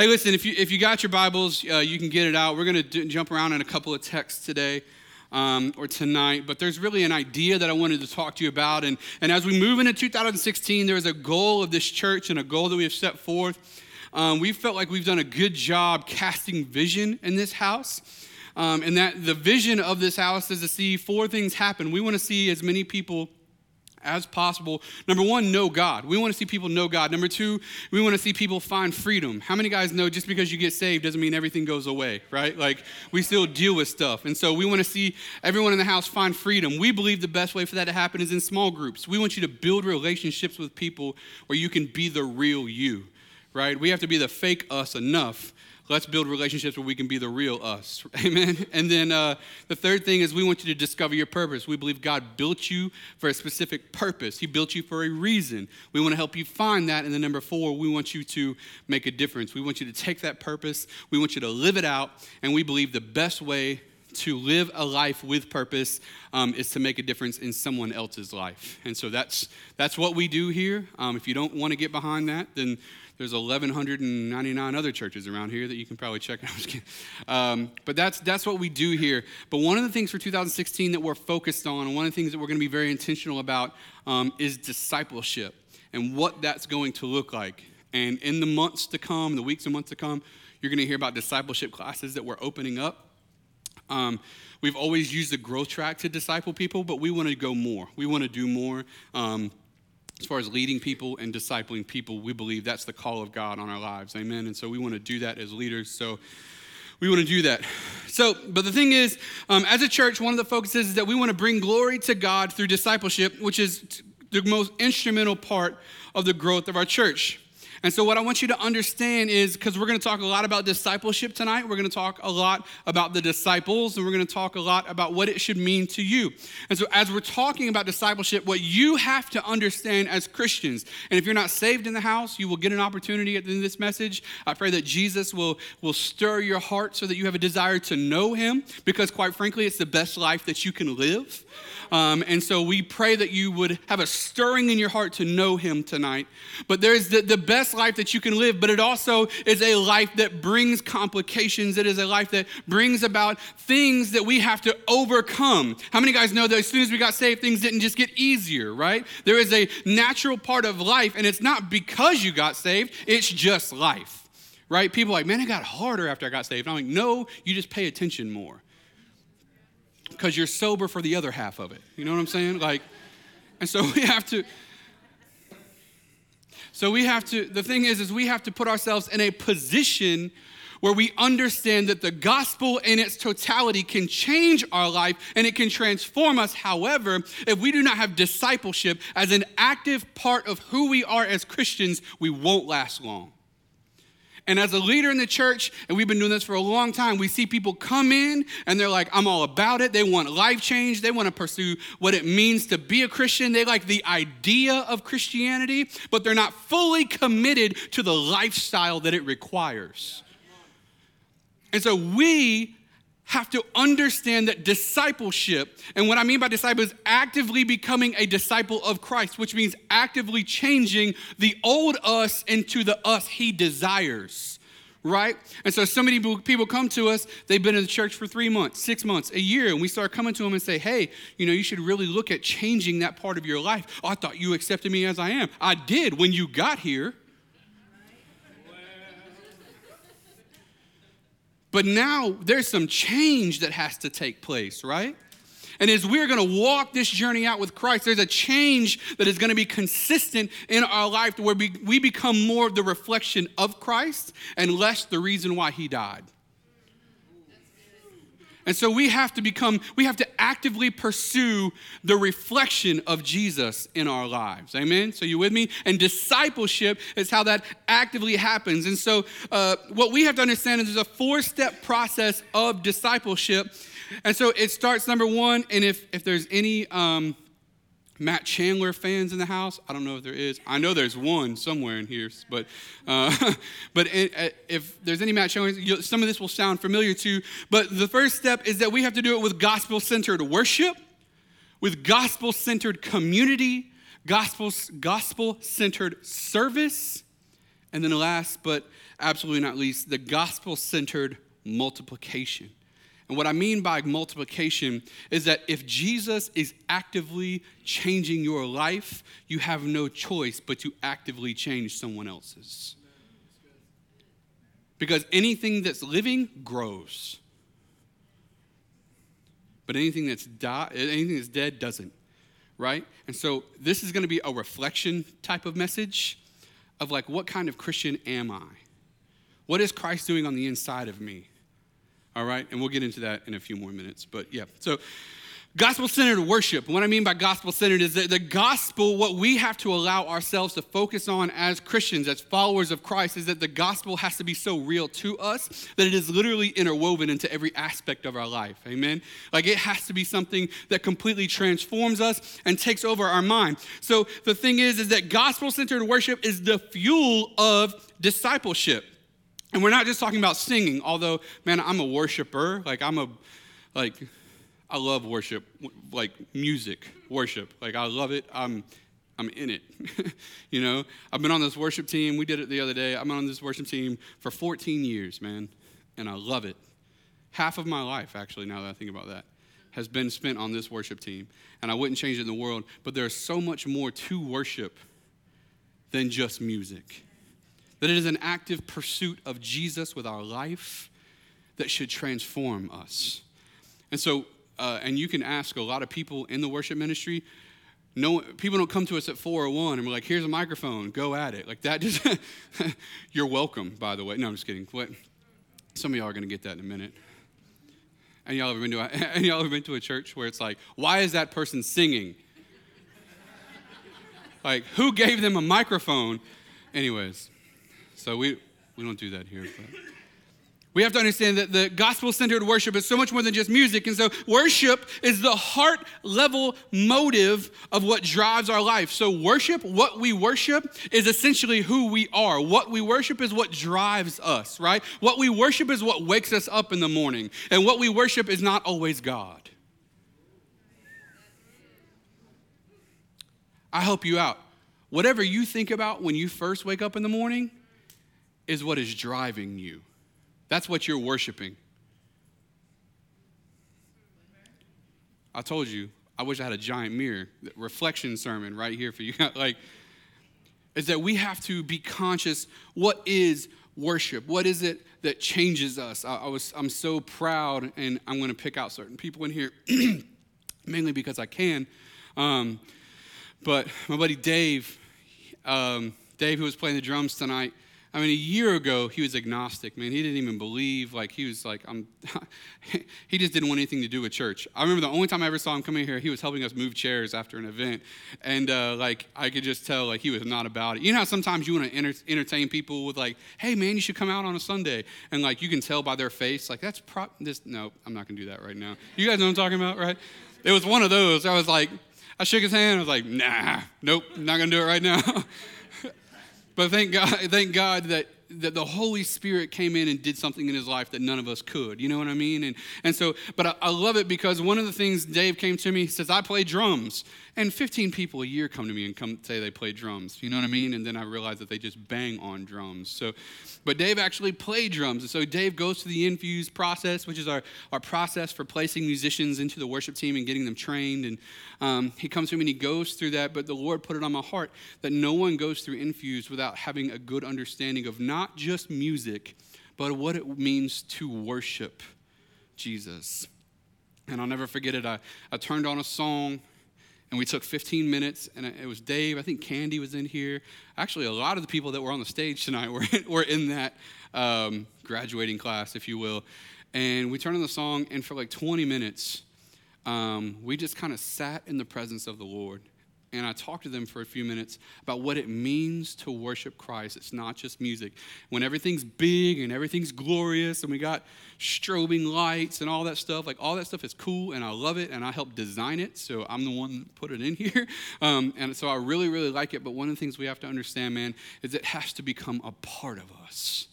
Hey, listen, if you, if you got your Bibles, uh, you can get it out. We're going to jump around in a couple of texts today. Um, or tonight, but there's really an idea that I wanted to talk to you about. And, and as we move into 2016, there is a goal of this church and a goal that we have set forth. Um, we felt like we've done a good job casting vision in this house. Um, and that the vision of this house is to see four things happen. We want to see as many people as possible. Number one, know God. We want to see people know God. Number two, we want to see people find freedom. How many guys know just because you get saved doesn't mean everything goes away, right? Like we still deal with stuff. And so we want to see everyone in the house find freedom. We believe the best way for that to happen is in small groups. We want you to build relationships with people where you can be the real you, right? We have to be the fake us enough Let's build relationships where we can be the real us. Amen. And then uh, the third thing is we want you to discover your purpose. We believe God built you for a specific purpose, He built you for a reason. We want to help you find that. And then number four, we want you to make a difference. We want you to take that purpose, we want you to live it out. And we believe the best way to live a life with purpose um, is to make a difference in someone else's life. And so that's, that's what we do here. Um, if you don't want to get behind that, then there's 1,199 other churches around here that you can probably check out. Um, but that's, that's what we do here. But one of the things for 2016 that we're focused on, and one of the things that we're going to be very intentional about, um, is discipleship and what that's going to look like. And in the months to come, the weeks and months to come, you're going to hear about discipleship classes that we're opening up. Um, we've always used the growth track to disciple people, but we want to go more. We want to do more. Um, as far as leading people and discipling people, we believe that's the call of God on our lives. Amen. And so we want to do that as leaders. So we want to do that. So, but the thing is, um, as a church, one of the focuses is that we want to bring glory to God through discipleship, which is the most instrumental part of the growth of our church. And so, what I want you to understand is because we're going to talk a lot about discipleship tonight, we're going to talk a lot about the disciples, and we're going to talk a lot about what it should mean to you. And so, as we're talking about discipleship, what you have to understand as Christians, and if you're not saved in the house, you will get an opportunity at the end of this message. I pray that Jesus will, will stir your heart so that you have a desire to know him, because quite frankly, it's the best life that you can live. Um, and so we pray that you would have a stirring in your heart to know him tonight. But there's the, the best life that you can live, but it also is a life that brings complications. It is a life that brings about things that we have to overcome. How many guys know that as soon as we got saved, things didn't just get easier, right? There is a natural part of life, and it's not because you got saved, it's just life right? People like, man, it got harder after I got saved. I'm like, no, you just pay attention more because you're sober for the other half of it. You know what I'm saying? Like, and so we have to. So we have to. The thing is, is we have to put ourselves in a position where we understand that the gospel in its totality can change our life and it can transform us. However, if we do not have discipleship as an active part of who we are as Christians, we won't last long. And as a leader in the church, and we've been doing this for a long time, we see people come in and they're like, I'm all about it. They want life change. They want to pursue what it means to be a Christian. They like the idea of Christianity, but they're not fully committed to the lifestyle that it requires. And so we have to understand that discipleship, and what I mean by disciple is actively becoming a disciple of Christ, which means actively changing the old us into the us he desires, right? And so, so many people come to us, they've been in the church for three months, six months, a year, and we start coming to them and say, hey, you know, you should really look at changing that part of your life. Oh, I thought you accepted me as I am. I did when you got here. But now there's some change that has to take place, right? And as we're going to walk this journey out with Christ, there's a change that is going to be consistent in our life to where we, we become more of the reflection of Christ and less the reason why he died. And so we have to become, we have to actively pursue the reflection of Jesus in our lives. Amen? So you with me? And discipleship is how that actively happens. And so uh, what we have to understand is there's a four step process of discipleship. And so it starts number one, and if, if there's any, um, Matt Chandler fans in the house? I don't know if there is. I know there's one somewhere in here, but uh, but uh, if there's any Matt Chandler, some of this will sound familiar to. But the first step is that we have to do it with gospel-centered worship, with gospel-centered community, gospel gospel-centered service, and then last but absolutely not least, the gospel centered multiplication. And what I mean by multiplication is that if Jesus is actively changing your life, you have no choice but to actively change someone else's. Because anything that's living grows. But anything that's anything that's dead doesn't. Right? And so this is going to be a reflection type of message of like what kind of Christian am I? What is Christ doing on the inside of me? All right? And we'll get into that in a few more minutes. But yeah. So Gospel centered worship. What I mean by gospel centered is that the gospel, what we have to allow ourselves to focus on as Christians, as followers of Christ, is that the gospel has to be so real to us that it is literally interwoven into every aspect of our life. Amen? Like it has to be something that completely transforms us and takes over our mind. So the thing is, is that gospel centered worship is the fuel of discipleship. And we're not just talking about singing, although, man, I'm a worshiper. Like, I'm a, like, I love worship, like music worship. Like I love it. I'm I'm in it. you know, I've been on this worship team. We did it the other day. I'm on this worship team for 14 years, man, and I love it. Half of my life, actually, now that I think about that, has been spent on this worship team, and I wouldn't change it in the world. But there's so much more to worship than just music. That it is an active pursuit of Jesus with our life that should transform us. And so uh, and you can ask a lot of people in the worship ministry. No, people don't come to us at 401 and we're like, here's a microphone, go at it. Like that just, you're welcome, by the way. No, I'm just kidding. What? Some of y'all are going to get that in a minute. And y'all ever been to a, and y'all ever been to a church where it's like, why is that person singing? like, who gave them a microphone? Anyways, so we, we don't do that here. But. We have to understand that the gospel centered worship is so much more than just music. And so, worship is the heart level motive of what drives our life. So, worship, what we worship, is essentially who we are. What we worship is what drives us, right? What we worship is what wakes us up in the morning. And what we worship is not always God. I help you out. Whatever you think about when you first wake up in the morning is what is driving you. That's what you're worshiping. I told you, I wish I had a giant mirror, reflection sermon right here for you. like, is that we have to be conscious what is worship? What is it that changes us? I, I was, I'm so proud, and I'm going to pick out certain people in here, mainly because I can. Um, but my buddy Dave, um, Dave, who was playing the drums tonight, I mean, a year ago, he was agnostic, man. He didn't even believe. Like, he was like, I'm, he just didn't want anything to do with church. I remember the only time I ever saw him coming here, he was helping us move chairs after an event. And, uh, like, I could just tell, like, he was not about it. You know how sometimes you want to enter- entertain people with, like, hey, man, you should come out on a Sunday. And, like, you can tell by their face, like, that's pro- this. No, I'm not going to do that right now. You guys know what I'm talking about, right? It was one of those. I was like, I shook his hand. I was like, nah, nope, not going to do it right now. But thank God, thank God that that the Holy Spirit came in and did something in his life that none of us could. You know what I mean? And, and so, but I, I, love it because one of the things Dave came to me, he says, I play drums. And 15 people a year come to me and come say they play drums. You know what I mean? And then I realize that they just bang on drums. So, but Dave actually played drums. And so Dave goes to the infuse process, which is our, our process for placing musicians into the worship team and getting them trained. And um, he comes to me and he goes through that. But the Lord put it on my heart that no one goes through infuse without having a good understanding of not just music, but what it means to worship Jesus. And I'll never forget it. I, I turned on a song and we took 15 minutes and it was dave i think candy was in here. Actually a lot of the people that were on the stage tonight were were in that um, graduating class if you will. And we turned on the song and for like 20 minutes um, we just kind of sat in the presence of the lord and I talked to them for a few minutes about what it means to worship Christ. It's not just music. When everything's big and everything's glorious and we got strobing lights and all that stuff, like all that stuff is cool and I love it and I helped design it. So I'm the one that put it in here. Um, and so I really, really like it. But one of the things we have to understand, man, is it has to become a part of us.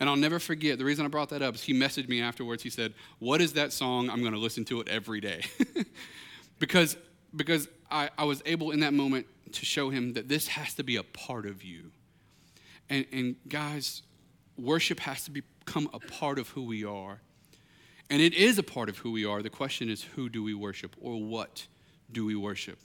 And I'll never forget, the reason I brought that up is he messaged me afterwards. He said, What is that song? I'm going to listen to it every day. because because I, I was able in that moment to show him that this has to be a part of you. And, and guys, worship has to become a part of who we are. And it is a part of who we are. The question is, who do we worship or what do we worship?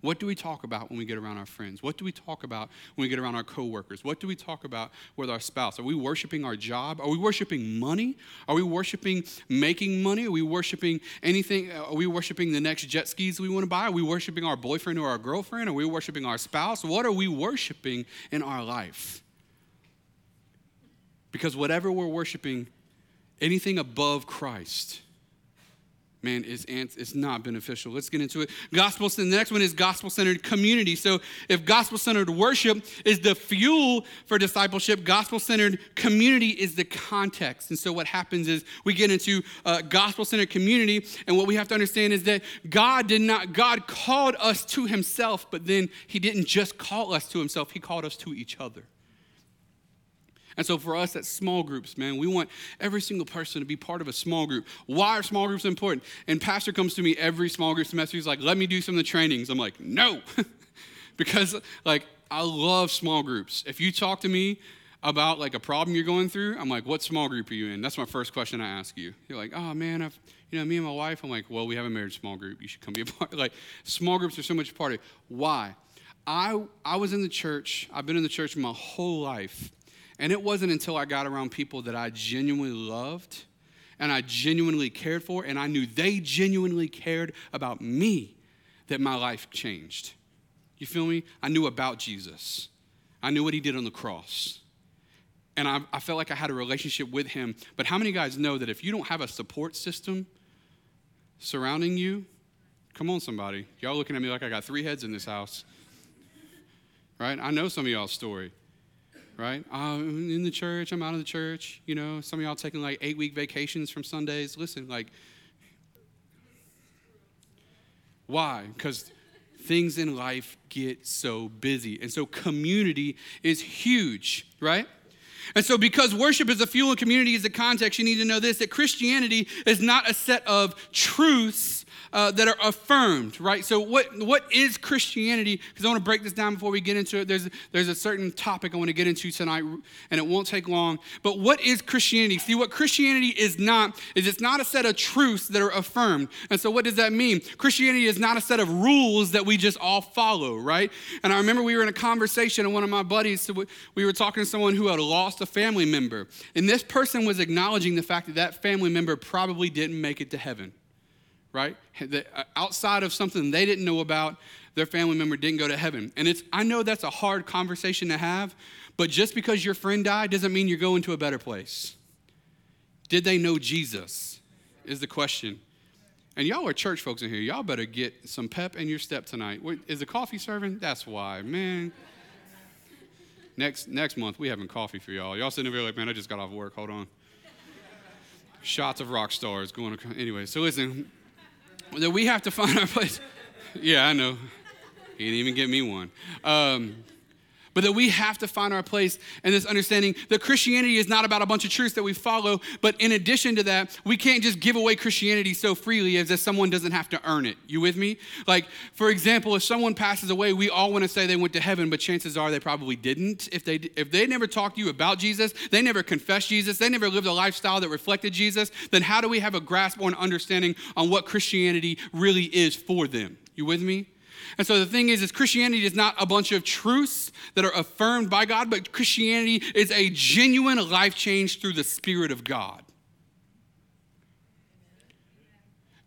What do we talk about when we get around our friends? What do we talk about when we get around our coworkers? What do we talk about with our spouse? Are we worshiping our job? Are we worshiping money? Are we worshiping making money? Are we worshiping anything? Are we worshiping the next jet skis we want to buy? Are we worshiping our boyfriend or our girlfriend? Are we worshiping our spouse? What are we worshiping in our life? Because whatever we're worshiping, anything above Christ, man, is it's not beneficial. Let's get into it. Gospel. The next one is gospel-centered community. So, if gospel-centered worship is the fuel for discipleship, gospel-centered community is the context. And so, what happens is we get into uh, gospel-centered community, and what we have to understand is that God did not. God called us to Himself, but then He didn't just call us to Himself. He called us to each other. And so for us, that's small groups, man. We want every single person to be part of a small group. Why are small groups important? And pastor comes to me every small group semester. He's like, let me do some of the trainings. I'm like, no. because like I love small groups. If you talk to me about like a problem you're going through, I'm like, what small group are you in? That's my first question I ask you. You're like, oh man, I've, you know, me and my wife. I'm like, well, we have a marriage small group. You should come be a part. Like, small groups are so much part of it. Why? I I was in the church. I've been in the church my whole life, and it wasn't until I got around people that I genuinely loved and I genuinely cared for, and I knew they genuinely cared about me that my life changed. You feel me? I knew about Jesus, I knew what he did on the cross. And I, I felt like I had a relationship with him. But how many guys know that if you don't have a support system surrounding you, come on, somebody. Y'all looking at me like I got three heads in this house. Right? I know some of y'all's story right? Uh, I'm in the church, I'm out of the church. You know, some of y'all taking like eight week vacations from Sundays. Listen, like, why? Because things in life get so busy. And so community is huge, right? And so, because worship is a fuel and community is the context, you need to know this that Christianity is not a set of truths uh, that are affirmed, right? So, what, what is Christianity? Because I want to break this down before we get into it. There's, there's a certain topic I want to get into tonight, and it won't take long. But what is Christianity? See, what Christianity is not, is it's not a set of truths that are affirmed. And so, what does that mean? Christianity is not a set of rules that we just all follow, right? And I remember we were in a conversation, and one of my buddies, so we were talking to someone who had lost a family member. And this person was acknowledging the fact that that family member probably didn't make it to heaven right? Uh, outside of something they didn't know about, their family member didn't go to heaven. And it's I know that's a hard conversation to have, but just because your friend died doesn't mean you're going to a better place. Did they know Jesus? Is the question. And y'all are church folks in here. Y'all better get some pep in your step tonight. Is the coffee serving? That's why, man. Next next month we having coffee for y'all. Y'all sitting there like, man, I just got off work. Hold on. Shots of rock stars going. Anyway, so listen that we have to find our place. Yeah, I know. He didn't even get me one. Um, but that we have to find our place in this understanding that Christianity is not about a bunch of truths that we follow, but in addition to that, we can't just give away Christianity so freely as if someone doesn't have to earn it. You with me? Like, for example, if someone passes away, we all want to say they went to heaven, but chances are they probably didn't. If they if they never talked to you about Jesus, they never confessed Jesus, they never lived a lifestyle that reflected Jesus, then how do we have a grasp or an understanding on what Christianity really is for them? You with me? And so the thing is, is Christianity is not a bunch of truths that are affirmed by God, but Christianity is a genuine life change through the Spirit of God.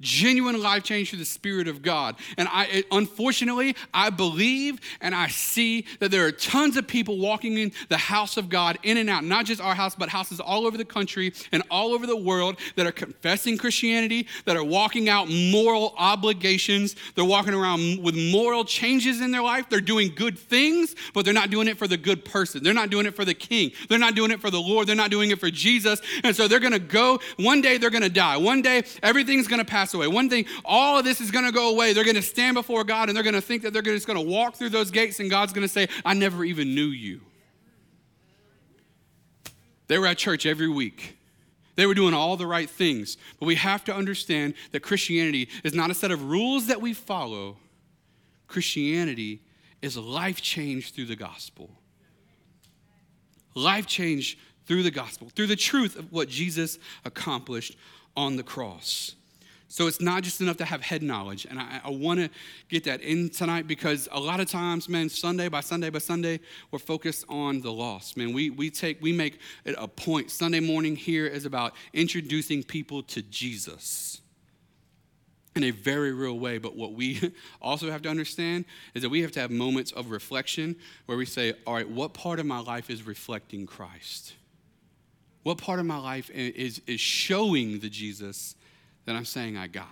Genuine life change through the Spirit of God. And I, unfortunately, I believe and I see that there are tons of people walking in the house of God, in and out, not just our house, but houses all over the country and all over the world that are confessing Christianity, that are walking out moral obligations. They're walking around with moral changes in their life. They're doing good things, but they're not doing it for the good person. They're not doing it for the king. They're not doing it for the Lord. They're not doing it for Jesus. And so they're going to go, one day they're going to die. One day everything's going to pass away. One thing, all of this is going to go away. They're going to stand before God and they're going to think that they're just going to walk through those gates and God's going to say, I never even knew you. They were at church every week. They were doing all the right things. But we have to understand that Christianity is not a set of rules that we follow. Christianity is a life change through the gospel. Life change through the gospel, through the truth of what Jesus accomplished on the cross. So it's not just enough to have head knowledge. And I, I want to get that in tonight because a lot of times, man, Sunday by Sunday by Sunday, we're focused on the lost. Man, we, we take, we make it a point. Sunday morning here is about introducing people to Jesus in a very real way. But what we also have to understand is that we have to have moments of reflection where we say, all right, what part of my life is reflecting Christ? What part of my life is, is showing the Jesus that I'm saying I got?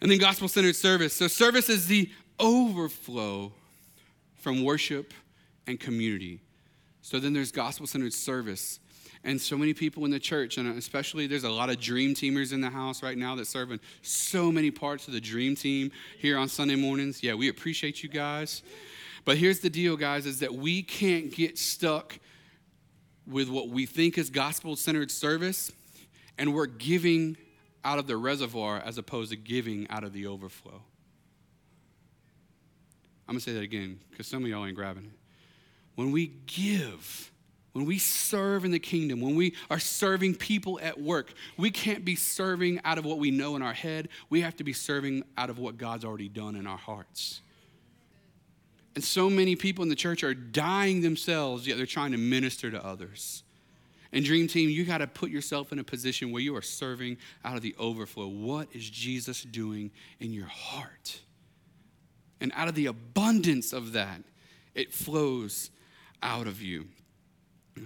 And then gospel centered service. So, service is the overflow from worship and community. So, then there's gospel centered service. And so many people in the church, and especially there's a lot of dream teamers in the house right now that serve in so many parts of the dream team here on Sunday mornings. Yeah, we appreciate you guys. But here's the deal, guys, is that we can't get stuck with what we think is gospel centered service, and we're giving out of the reservoir as opposed to giving out of the overflow. I'm gonna say that again because some of y'all ain't grabbing it. When we give, when we serve in the kingdom, when we are serving people at work, we can't be serving out of what we know in our head. We have to be serving out of what God's already done in our hearts. And so many people in the church are dying themselves, yet they're trying to minister to others. And Dream Team, you got to put yourself in a position where you are serving out of the overflow. What is Jesus doing in your heart? And out of the abundance of that, it flows out of you.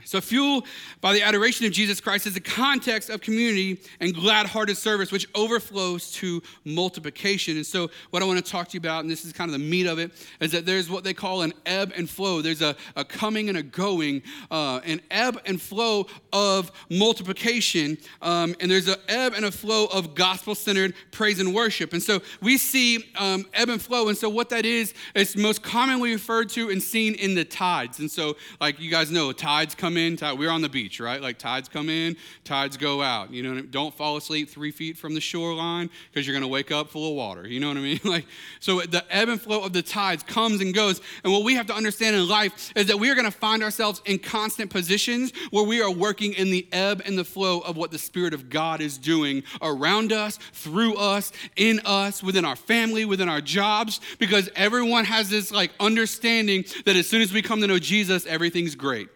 So, fuel by the adoration of Jesus Christ is the context of community and glad hearted service, which overflows to multiplication. And so, what I want to talk to you about, and this is kind of the meat of it, is that there's what they call an ebb and flow. There's a, a coming and a going, uh, an ebb and flow of multiplication, um, and there's an ebb and a flow of gospel centered praise and worship. And so, we see um, ebb and flow. And so, what that is, it's most commonly referred to and seen in the tides. And so, like you guys know, tides come in, tide, we're on the beach, right? Like tides come in, tides go out. You know, I mean? don't fall asleep three feet from the shoreline because you're going to wake up full of water. You know what I mean? Like, so the ebb and flow of the tides comes and goes. And what we have to understand in life is that we are going to find ourselves in constant positions where we are working in the ebb and the flow of what the Spirit of God is doing around us, through us, in us, within our family, within our jobs, because everyone has this like understanding that as soon as we come to know Jesus, everything's great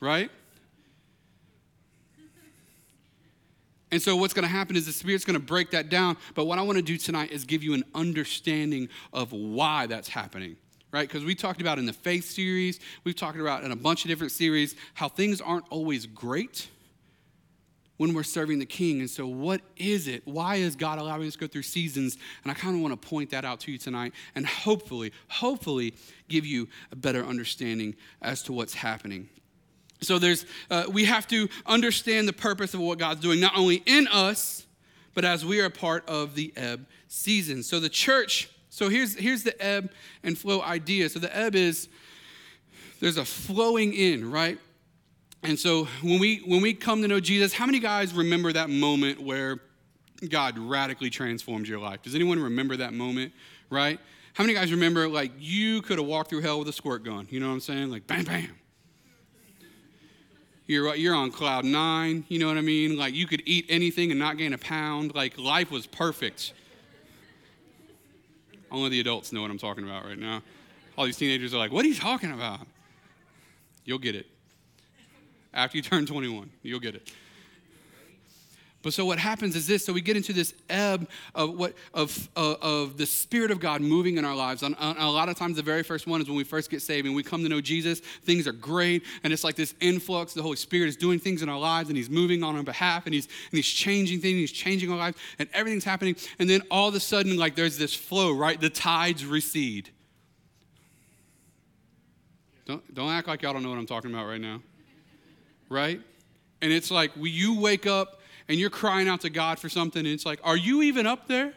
right? And so, what's going to happen is the Spirit's going to break that down. But what I want to do tonight is give you an understanding of why that's happening, right? Because we talked about in the faith series, we've talked about in a bunch of different series how things aren't always great when we're serving the King. And so, what is it? Why is God allowing us to go through seasons? And I kind of want to point that out to you tonight and hopefully, hopefully, give you a better understanding as to what's happening. So there's, uh, we have to understand the purpose of what God's doing, not only in us, but as we are part of the ebb season. So the church, so here's, here's the ebb and flow idea. So the ebb is there's a flowing in, right? And so when we when we come to know Jesus, how many guys remember that moment where God radically transformed your life? Does anyone remember that moment, right? How many guys remember like you could have walked through hell with a squirt gun? You know what I'm saying? Like bam bam you're, you're on cloud nine, you know what I mean? Like you could eat anything and not gain a pound. Like life was perfect. Only the adults know what I'm talking about right now. All these teenagers are like, what are you talking about? You'll get it. After you turn 21, you'll get it. But so what happens is this: so we get into this ebb of what of uh, of the Spirit of God moving in our lives. And, and a lot of times, the very first one is when we first get saved and we come to know Jesus. Things are great, and it's like this influx. The Holy Spirit is doing things in our lives, and He's moving on our behalf, and He's and He's changing things. He's changing our lives, and everything's happening. And then all of a sudden, like there's this flow, right? The tides recede. Don't don't act like y'all don't know what I'm talking about right now, right? And it's like when you wake up and you're crying out to God for something, and it's like, are you even up there?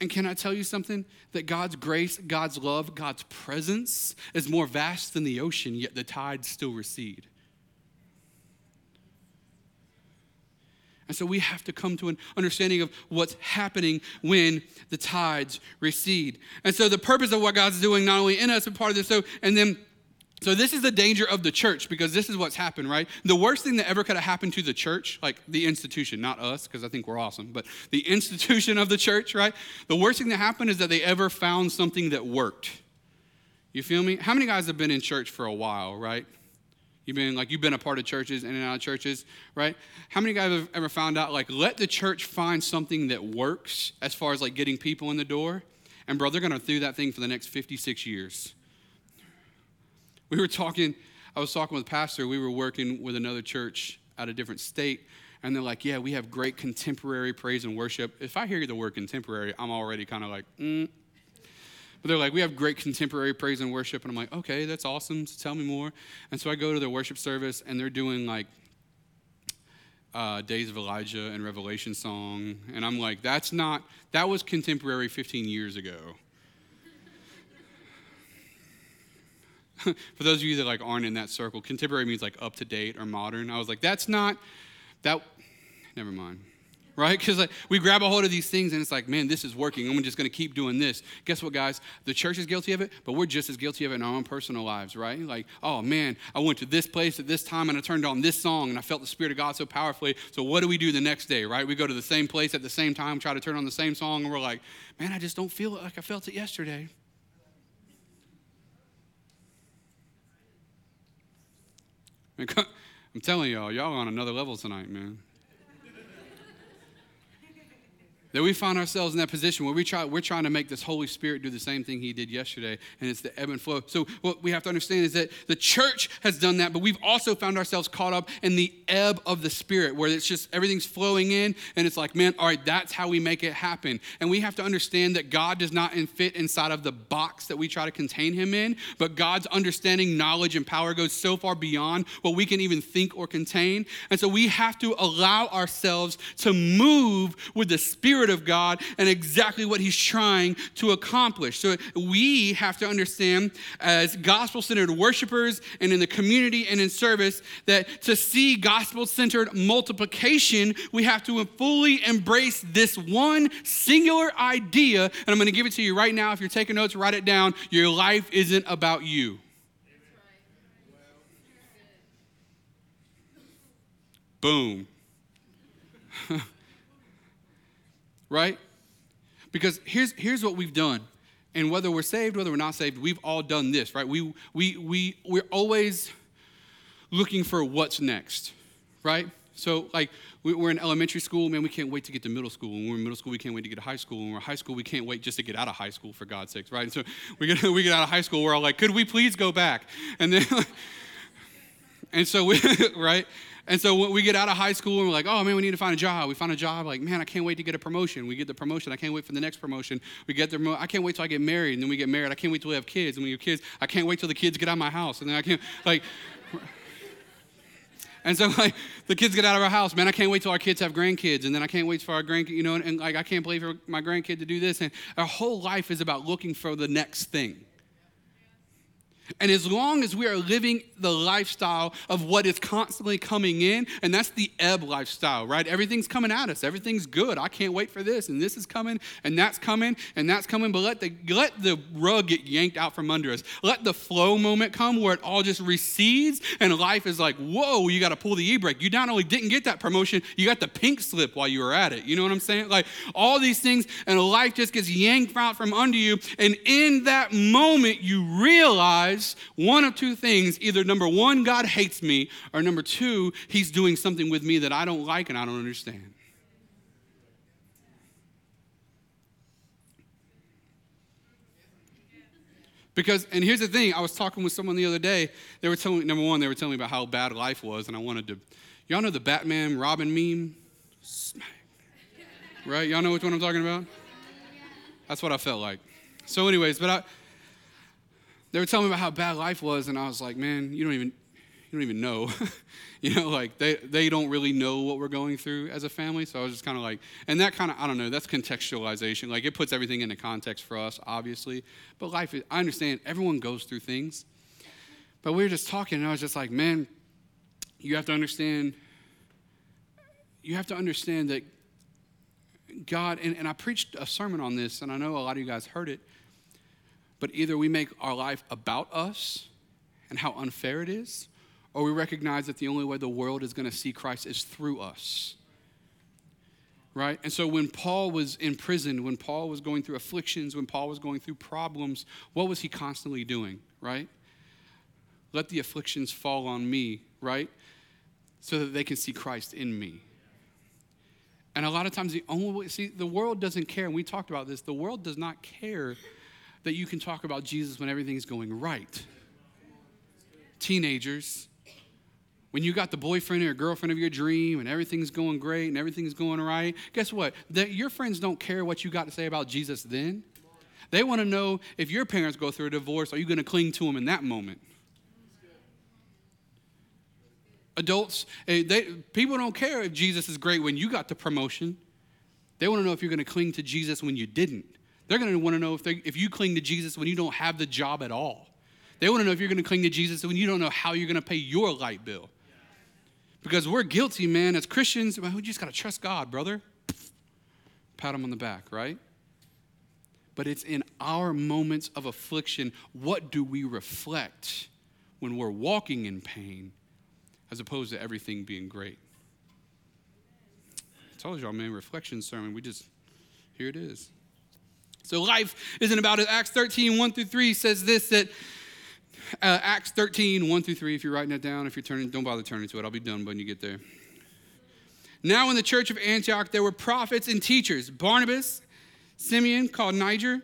And can I tell you something? That God's grace, God's love, God's presence is more vast than the ocean, yet the tides still recede. And so we have to come to an understanding of what's happening when the tides recede. And so the purpose of what God's doing, not only in us, but part of this, so, and then so this is the danger of the church because this is what's happened, right? The worst thing that ever could have happened to the church, like the institution, not us, because I think we're awesome, but the institution of the church, right? The worst thing that happened is that they ever found something that worked. You feel me? How many guys have been in church for a while, right? You've been like you've been a part of churches, in and out of churches, right? How many guys have ever found out like let the church find something that works as far as like getting people in the door, and bro, they're gonna do that thing for the next 56 years. We were talking, I was talking with a pastor, we were working with another church out a different state, and they're like, Yeah, we have great contemporary praise and worship. If I hear the word contemporary, I'm already kind of like, mm, but they're like, we have great contemporary praise and worship. And I'm like, okay, that's awesome. So tell me more. And so I go to their worship service, and they're doing like uh, Days of Elijah and Revelation song. And I'm like, that's not, that was contemporary 15 years ago. For those of you that like aren't in that circle, contemporary means like up to date or modern. I was like, that's not, that, never mind right? Because like, we grab a hold of these things and it's like, man, this is working. I'm just going to keep doing this. Guess what, guys? The church is guilty of it, but we're just as guilty of it in our own personal lives, right? Like, oh man, I went to this place at this time and I turned on this song and I felt the Spirit of God so powerfully. So what do we do the next day, right? We go to the same place at the same time, try to turn on the same song, and we're like, man, I just don't feel like I felt it yesterday. I'm telling y'all, y'all on another level tonight, man. That we find ourselves in that position where we try, we're trying to make this Holy Spirit do the same thing He did yesterday, and it's the ebb and flow. So, what we have to understand is that the church has done that, but we've also found ourselves caught up in the ebb of the Spirit, where it's just everything's flowing in, and it's like, man, all right, that's how we make it happen. And we have to understand that God does not fit inside of the box that we try to contain Him in, but God's understanding, knowledge, and power goes so far beyond what we can even think or contain. And so, we have to allow ourselves to move with the Spirit Spirit of God and exactly what He's trying to accomplish. So we have to understand, as gospel centered worshipers and in the community and in service, that to see gospel centered multiplication, we have to fully embrace this one singular idea. And I'm going to give it to you right now. If you're taking notes, write it down. Your life isn't about you. Boom. right? Because here's, here's what we've done. And whether we're saved, whether we're not saved, we've all done this, right? We, we, we, we're always looking for what's next, right? So, like, we're in elementary school, man, we can't wait to get to middle school. When we're in middle school, we can't wait to get to high school. When we're in high school, we can't wait just to get out of high school, for God's sakes, right? And so we get, we get out of high school, we're all like, could we please go back? And then, and so we, right? And so when we get out of high school and we're like, oh man, we need to find a job. We find a job, like, man, I can't wait to get a promotion. We get the promotion. I can't wait for the next promotion. We get the, I can't wait till I get married. And then we get married. I can't wait till we have kids. And when we have kids, I can't wait till the kids get out of my house. And then I can't, like, and so like the kids get out of our house, man. I can't wait till our kids have grandkids, and then I can't wait for our grandkids, you know, and, and like I can't believe for my grandkid to do this. And our whole life is about looking for the next thing. And as long as we are living the lifestyle of what is constantly coming in, and that's the ebb lifestyle, right? Everything's coming at us. Everything's good. I can't wait for this, and this is coming, and that's coming, and that's coming. But let the let the rug get yanked out from under us. Let the flow moment come where it all just recedes, and life is like, whoa, you got to pull the e-brake. You not only didn't get that promotion, you got the pink slip while you were at it. You know what I'm saying? Like all these things, and life just gets yanked out from under you, and in that moment, you realize realize one of two things either number one, God hates me, or number two, He's doing something with me that I don't like and I don't understand. Because, and here's the thing, I was talking with someone the other day. They were telling me, number one, they were telling me about how bad life was, and I wanted to, y'all know the Batman Robin meme? Right? Y'all know which one I'm talking about? That's what I felt like. So, anyways, but I, they were telling me about how bad life was, and I was like, man, you don't even, you don't even know. you know, like they, they don't really know what we're going through as a family. So I was just kind of like, and that kind of, I don't know, that's contextualization. Like it puts everything into context for us, obviously. But life, is, I understand everyone goes through things. But we were just talking, and I was just like, man, you have to understand you have to understand that God, and, and I preached a sermon on this, and I know a lot of you guys heard it, but either we make our life about us and how unfair it is, or we recognize that the only way the world is going to see Christ is through us. Right? And so when Paul was in prison, when Paul was going through afflictions, when Paul was going through problems, what was he constantly doing? Right? Let the afflictions fall on me, right? So that they can see Christ in me. And a lot of times, the only way, see, the world doesn't care, and we talked about this, the world does not care that you can talk about Jesus when everything's going right. Teenagers, when you got the boyfriend or girlfriend of your dream and everything's going great and everything's going right, guess what? That your friends don't care what you got to say about Jesus then. They want to know if your parents go through a divorce, are you going to cling to them in that moment? Adults, eh, they, people don't care if Jesus is great when you got the promotion. They want to know if you're going to cling to Jesus when you didn't. They're going to want to know if, if you cling to Jesus when you don't have the job at all. They want to know if you're going to cling to Jesus when you don't know how you're going to pay your light bill. Because we're guilty, man. As Christians, we just got to trust God, brother. Pat him on the back, right? But it's in our moments of affliction, what do we reflect when we're walking in pain? as opposed to everything being great. I told y'all, man, reflection sermon. We just, here it is. So life isn't about it. Acts 13, 1 through 3 says this that uh, Acts 13, 1 through 3, if you're writing it down, if you're turning, don't bother turning to it. I'll be done when you get there. Now in the church of Antioch, there were prophets and teachers Barnabas, Simeon, called Niger,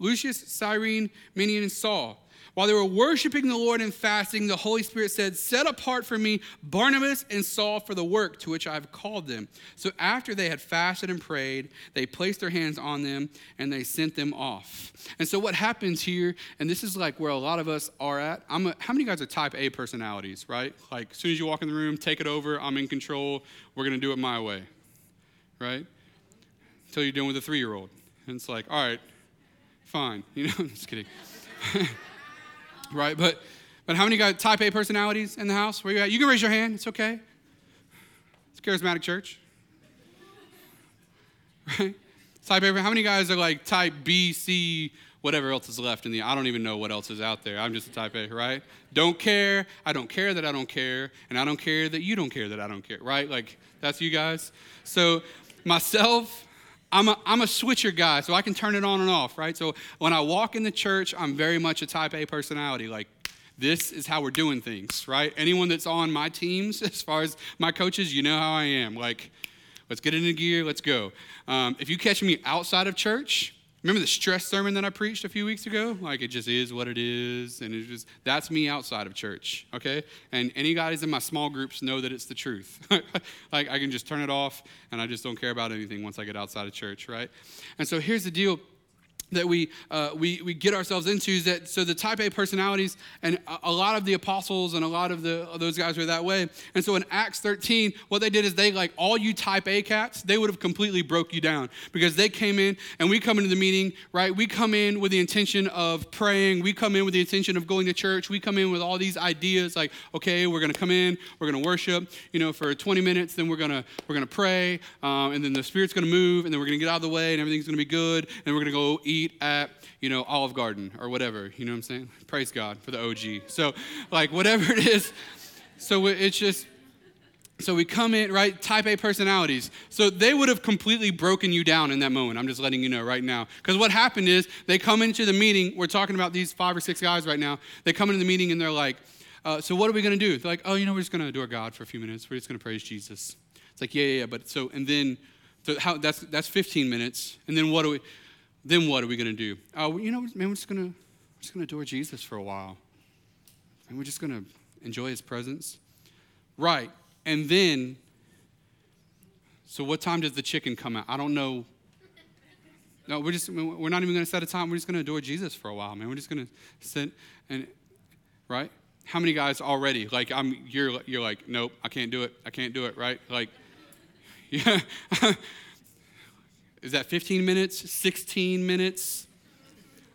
Lucius, Cyrene, Manaen, and Saul. While they were worshiping the Lord and fasting, the Holy Spirit said, Set apart for me Barnabas and Saul for the work to which I have called them. So after they had fasted and prayed, they placed their hands on them and they sent them off. And so what happens here, and this is like where a lot of us are at. I'm a, how many guys are type A personalities, right? Like as soon as you walk in the room, take it over, I'm in control, we're going to do it my way, right? Until you're dealing with a three year old. And it's like, all right, fine. You know, I'm just kidding. right? But, but how many got type A personalities in the house? Where you at? You can raise your hand. It's okay. It's charismatic church. Right? Type A. How many guys are like type B, C, whatever else is left in the? I don't even know what else is out there. I'm just a type A, right? Don't care. I don't care that I don't care, and I don't care that you don't care that I don't care, right? Like that's you guys. So myself, I'm a, I'm a switcher guy, so I can turn it on and off, right? So when I walk in the church, I'm very much a type A personality. Like, this is how we're doing things, right? Anyone that's on my teams, as far as my coaches, you know how I am. Like, let's get into gear, let's go. Um, if you catch me outside of church, Remember the stress sermon that I preached a few weeks ago? Like it just is what it is, and it's just that's me outside of church, okay? And any guys in my small groups know that it's the truth. like I can just turn it off, and I just don't care about anything once I get outside of church, right? And so here's the deal that we, uh, we, we get ourselves into is that so the type A personalities and a, lot of the apostles and a lot of the those guys are that way. And so in Acts 13, what they did is they like all you type A cats, they would have completely broke you down because they came in and we come into the meeting, right? We come in with the intention of praying. We come in with the intention of going to church. We come in with all these ideas like, okay, we're to come in, we're to worship, you know, for 20 minutes, then we're to we're to pray, um, and then the Spirit's to move, and then we're to get out of the way, and everything's to be good, and we're to go eat eat at, you know, Olive Garden or whatever. You know what I'm saying? Praise God for the OG. So, like, whatever it is. So it's just, so we come in, right? Type A personalities. So they would have completely broken you down in that moment. I'm just letting you know right now. Because what happened is they come into the meeting. We're talking about these five or six guys right now. They come into the meeting and they're like, uh, so what are we going to do? They're like, oh, you know, we're just going to adore God for a few minutes. We're just going to praise Jesus. It's like, yeah, yeah, yeah. But so, and then, so how, that's, that's 15 minutes. And then what do we, then what are we going to do? Oh, you know, man, we're just going to we're just going to adore Jesus for a while. And we're just going to enjoy his presence. Right. And then, so what time does the chicken come out? I don't know. No, we're just, we're not even going to set a time. We're just going to adore Jesus for a while, man. We're just going to sit and, right? How many guys already, like, I'm, you're, you're like, nope, I can't do it. I can't do it, right? Like, yeah. Is that 15 minutes? 16 minutes?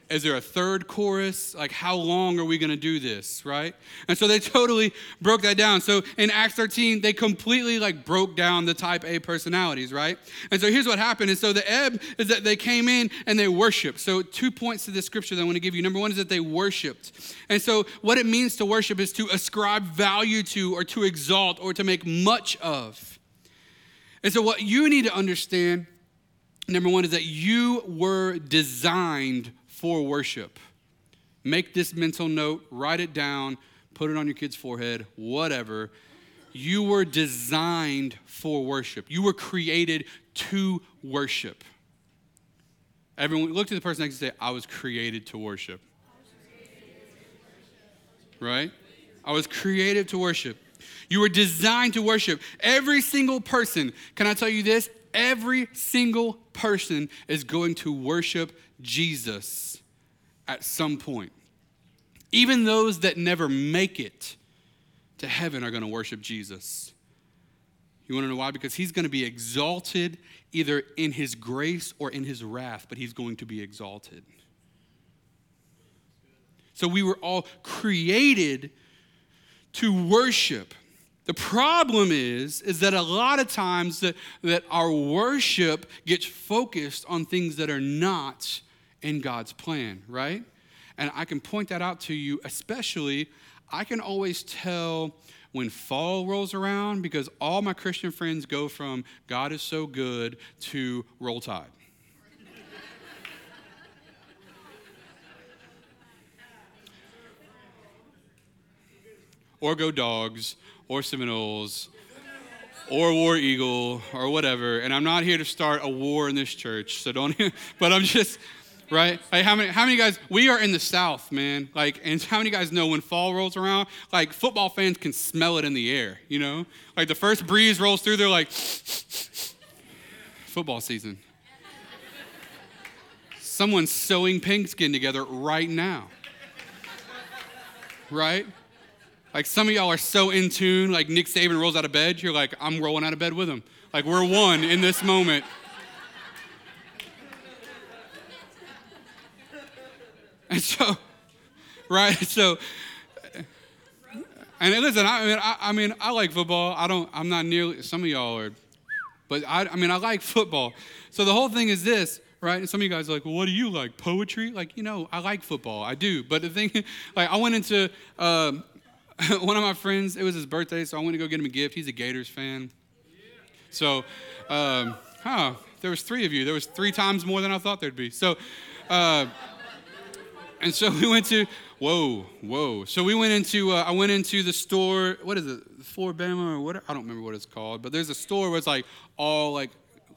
is there a third chorus? Like, how long are we going to do this, right? And so they totally broke that down. So in Acts 13, they completely like broke down the type A personalities, right? And so here's what happened. And so the ebb is that they came in and they worshiped. So two points to this scripture that I want to give you. Number one is that they worshiped. And so what it means to worship is to ascribe value to or to exalt or to make much of. And so what you need to understand, number one, is that you were designed for worship. Make this mental note, write it down, put it on your kid's forehead, whatever. You were designed for worship. You were created to worship. Everyone, look to the person next to you and say, I was created to worship. Right? I was created to worship. You were designed to worship. Every single person, can I tell you this? Every single person is going to worship Jesus at some point. Even those that never make it to heaven are going to worship Jesus. You want to know why? Because he's going to be exalted either in his grace or in his wrath, but he's going to be exalted. So we were all created to worship. The problem is, is that a lot of times that, that our worship gets focused on things that are not in God's plan, right? And I can point that out to you, especially, I can always tell when fall rolls around because all my Christian friends go from God is so good to roll tide. Or go dogs, or Seminoles, or War Eagle, or whatever. And I'm not here to start a war in this church, so don't, but I'm just, right? Like how many how many guys we are in the South, man. Like, and how many guys know when fall rolls around, like football fans can smell it in the air, you know? Like the first breeze rolls through, they're like football season. Someone's sewing pigskin together right now. Right? Like some of y'all are so in tune, like Nick Saban rolls out of bed, you're like, I'm rolling out of bed with him. Like we're one in this moment. And so, right? So, and listen, I mean, I, I, mean, I like football. I don't. I'm not nearly. Some of y'all are, but I, I mean, I like football. So the whole thing is this, right? And some of you guys are like, well, what do you like? Poetry? Like, you know, I like football. I do. But the thing, like, I went into um, one of my friends. It was his birthday, so I went to go get him a gift. He's a Gators fan. So, um, huh? There was three of you. There was three times more than I thought there'd be. So. Uh, and so we went to whoa whoa so we went into uh, i went into the store what is it Flora-Bama or what i don't remember what it's called but there's a store where it's like all like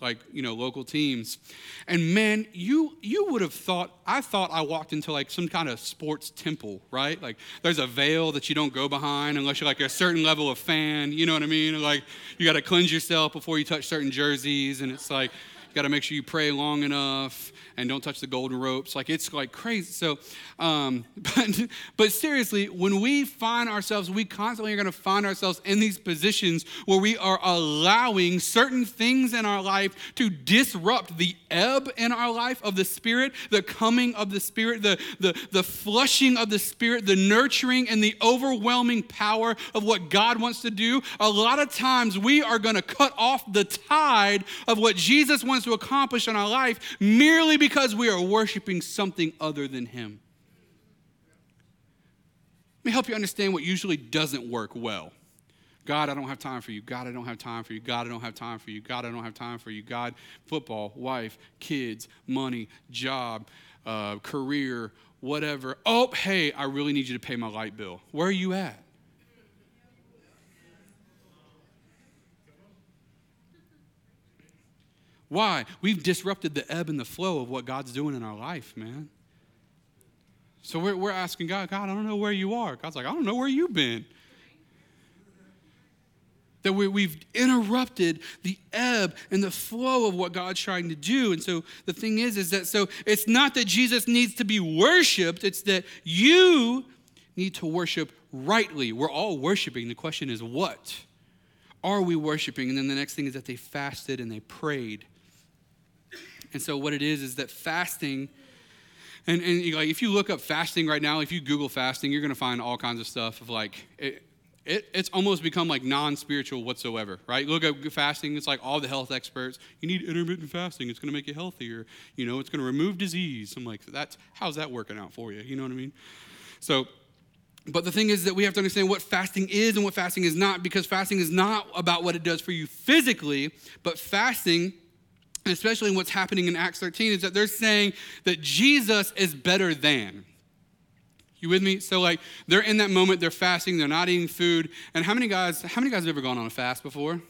like you know local teams. And man you you would have thought i thought i walked into like some kind of sports temple right? Like there's a veil that you don't go behind unless you're like a certain level of fan you know what i mean? Like you got to cleanse yourself before you touch certain jerseys and it's like got to make sure you pray long enough and don't touch the golden ropes. Like it's like crazy. So, um, but, but seriously, when we find ourselves, we constantly are going to find ourselves in these positions where we are allowing certain things in our life to disrupt the ebb in our life of the Spirit, the coming of the Spirit, the, the, the flushing of the Spirit, the nurturing and the overwhelming power of what God wants to do. A lot of times we are going to cut off the tide of what Jesus wants to accomplish in our life merely because we are worshiping something other than Him. Let me help you understand what usually doesn't work well. God, I don't have time for you. God, I don't have time for you. God, I don't have time for you. God, I don't have time for you. God, football, wife, kids, money, job, uh, career, whatever. Oh, hey, I really need you to pay my light bill. Where are you at? Why? We've disrupted the ebb and the flow of what God's doing in our life, man. So we're, we're asking God, God, I don't know where you are. God's like, I don't know where you've been. That we, we've interrupted the ebb and the flow of what God's trying to do. And so the thing is, is that so it's not that Jesus needs to be worshiped, it's that you need to worship rightly. We're all worshiping. The question is, what are we worshiping? And then the next thing is that they fasted and they prayed. And so, what it is, is that fasting And, and like, if you look up fasting right now, if you Google fasting, you're going to find all kinds of stuff of like, it, it, it's almost become like non-spiritual whatsoever, right? Look at fasting; it's like all the health experts. You need intermittent fasting; it's going to make you healthier. You know, it's going to remove disease. I'm like, that's how's that working out for you? You know what I mean? So, but the thing is that we have to understand what fasting is and what fasting is not, because fasting is not about what it does for you physically, but fasting especially what's happening in Acts 13, is that they're saying that Jesus is better than. You with me? So like they're in that moment, they're fasting, they're not eating food. And how many guys, how many guys have ever gone on a fast before?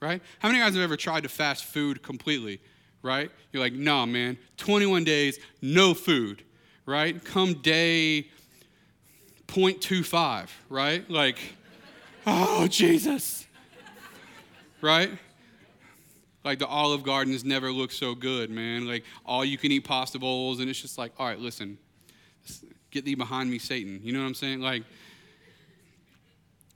Right? How many guys have ever tried to fast food completely? Right? You're like, nah, man, 21 days, no food, right? Come day 0.25, right? Like, oh, Jesus. Right? Like the Olive Gardens never look so good, man. Like all you can eat pasta bowls, and it's just like, all right, listen, get thee behind me, Satan. You know what I'm saying? Like,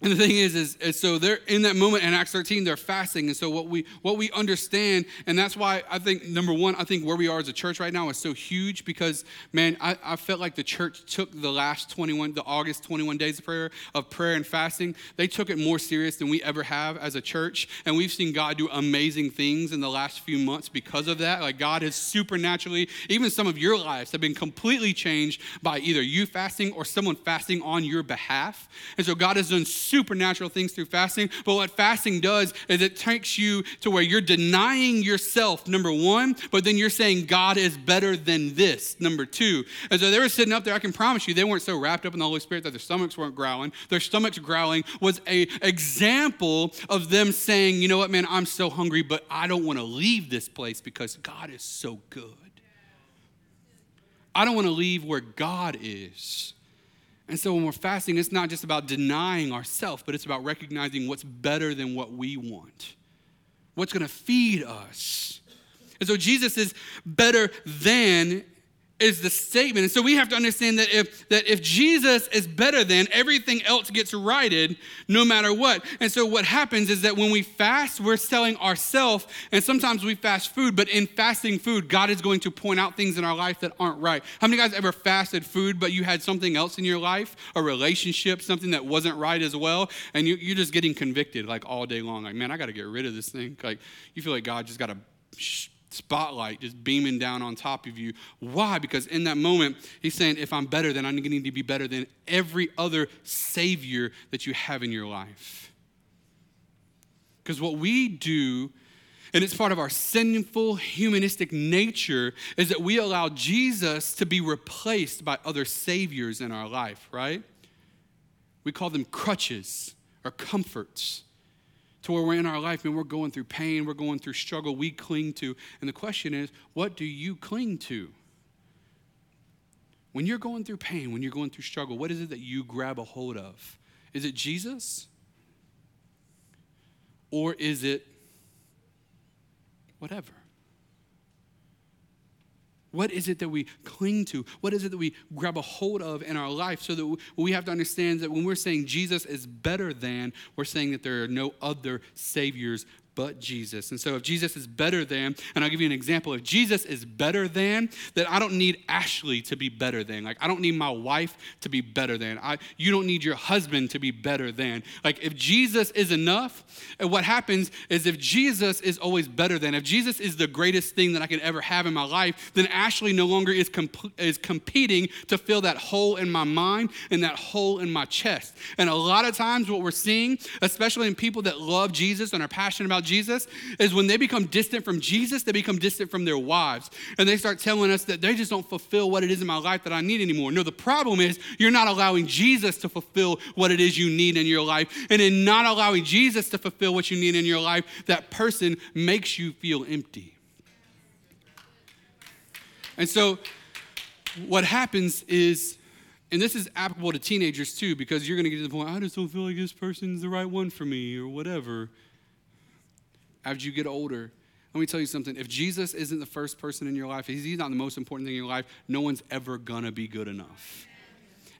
and the thing is, is, is, so they're in that moment in Acts 13, they're fasting. And so what we what we understand, and that's why I think number one, I think where we are as a church right now is so huge because man, I, I felt like the church took the last 21, the August 21 days of prayer of prayer and fasting, they took it more serious than we ever have as a church. And we've seen God do amazing things in the last few months because of that. Like God has supernaturally, even some of your lives have been completely changed by either you fasting or someone fasting on your behalf. And so God has done supernatural things through fasting. But what fasting does is it takes you to where you're denying yourself, number one, but then you're saying God is better than this, number two. And so they were sitting up there, I can promise you, they weren't so wrapped up in the Holy Spirit that their stomachs weren't growling. Their stomachs growling was a example of them saying, you know what, man, I'm so hungry, but I don't want to leave this place because God is so good. I don't want to leave where God is. And so when we're fasting, it's not just about denying ourselves, but it's about recognizing what's better than what we want, what's going to feed us. And so Jesus is better than is the statement. And so we have to understand that if that if Jesus is better than everything else gets righted no matter what. And so what happens is that when we fast, we're selling ourselves and sometimes we fast food, but in fasting food, God is going to point out things in our life that aren't right. How many guys ever fasted food but you had something else in your life, a relationship, something that wasn't right as well, and you, you're just getting convicted like all day long like, man, I got to get rid of this thing. Like you feel like God just got to spotlight just beaming down on top of you. Why? Because in that moment, he's saying, if I'm better, then i'm need to be better than every other Savior that you have in your life. Because what we do, and it's part of our sinful humanistic nature, is that we allow Jesus to be replaced by other Saviors in our life, right? We call them crutches or comforts to where we're in our life and we're going through pain, we're going through struggle, we cling to. And the question is, what do you cling to? When you're going through pain, when you're going through struggle, what is it that you grab a hold of? Is it Jesus? Or is it whatever? What is it that we cling to? What is it that we grab a hold of in our life? So that we have to understand that when we're saying Jesus is better than, we're saying that there are no other saviors but Jesus. And so if Jesus is better than, and I'll give you an example, if Jesus is better than, then I don't need Ashley to be better than. Like I don't need my wife to be better than. I you don't need your husband to be better than. Like if Jesus is enough, and what happens is if Jesus is always better than, if Jesus is the greatest thing that I can ever have in my life, then Ashley no longer is comp- is competing to fill that hole in my mind and that hole in my chest. And a lot of times what we're seeing, especially in people that love Jesus and are passionate about Jesus is when they become distant from Jesus, they become distant from their wives. And they start telling us that they just don't fulfill what it is in my life that I need anymore. No, the problem is you're not allowing Jesus to fulfill what it is you need in your life. And in not allowing Jesus to fulfill what you need in your life, that person makes you feel empty. And so what happens is and this is applicable to teenagers too, because you're going to get to the point, I just don't feel like this person's the right one for me or whatever as you get older. Let me tell you something. If Jesus isn't the first person in your life, if he's not the most important thing in your life, no one's ever gonna be good enough.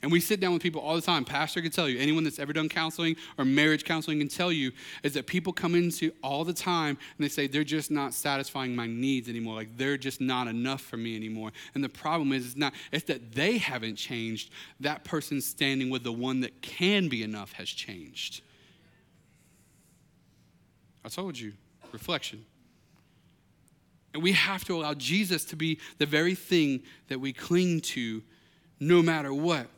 And we sit down with people all the time. Pastor can tell you, anyone that's ever done counseling or marriage counseling can tell you, is that people come into all the time and they say, they're just not satisfying my needs anymore. Like they're just not enough for me anymore. And the problem is, it's not, it's that they haven't changed. That person standing with the one that can be enough has changed. I told you, reflection. And we have to allow Jesus to be the very thing that we cling to no matter what.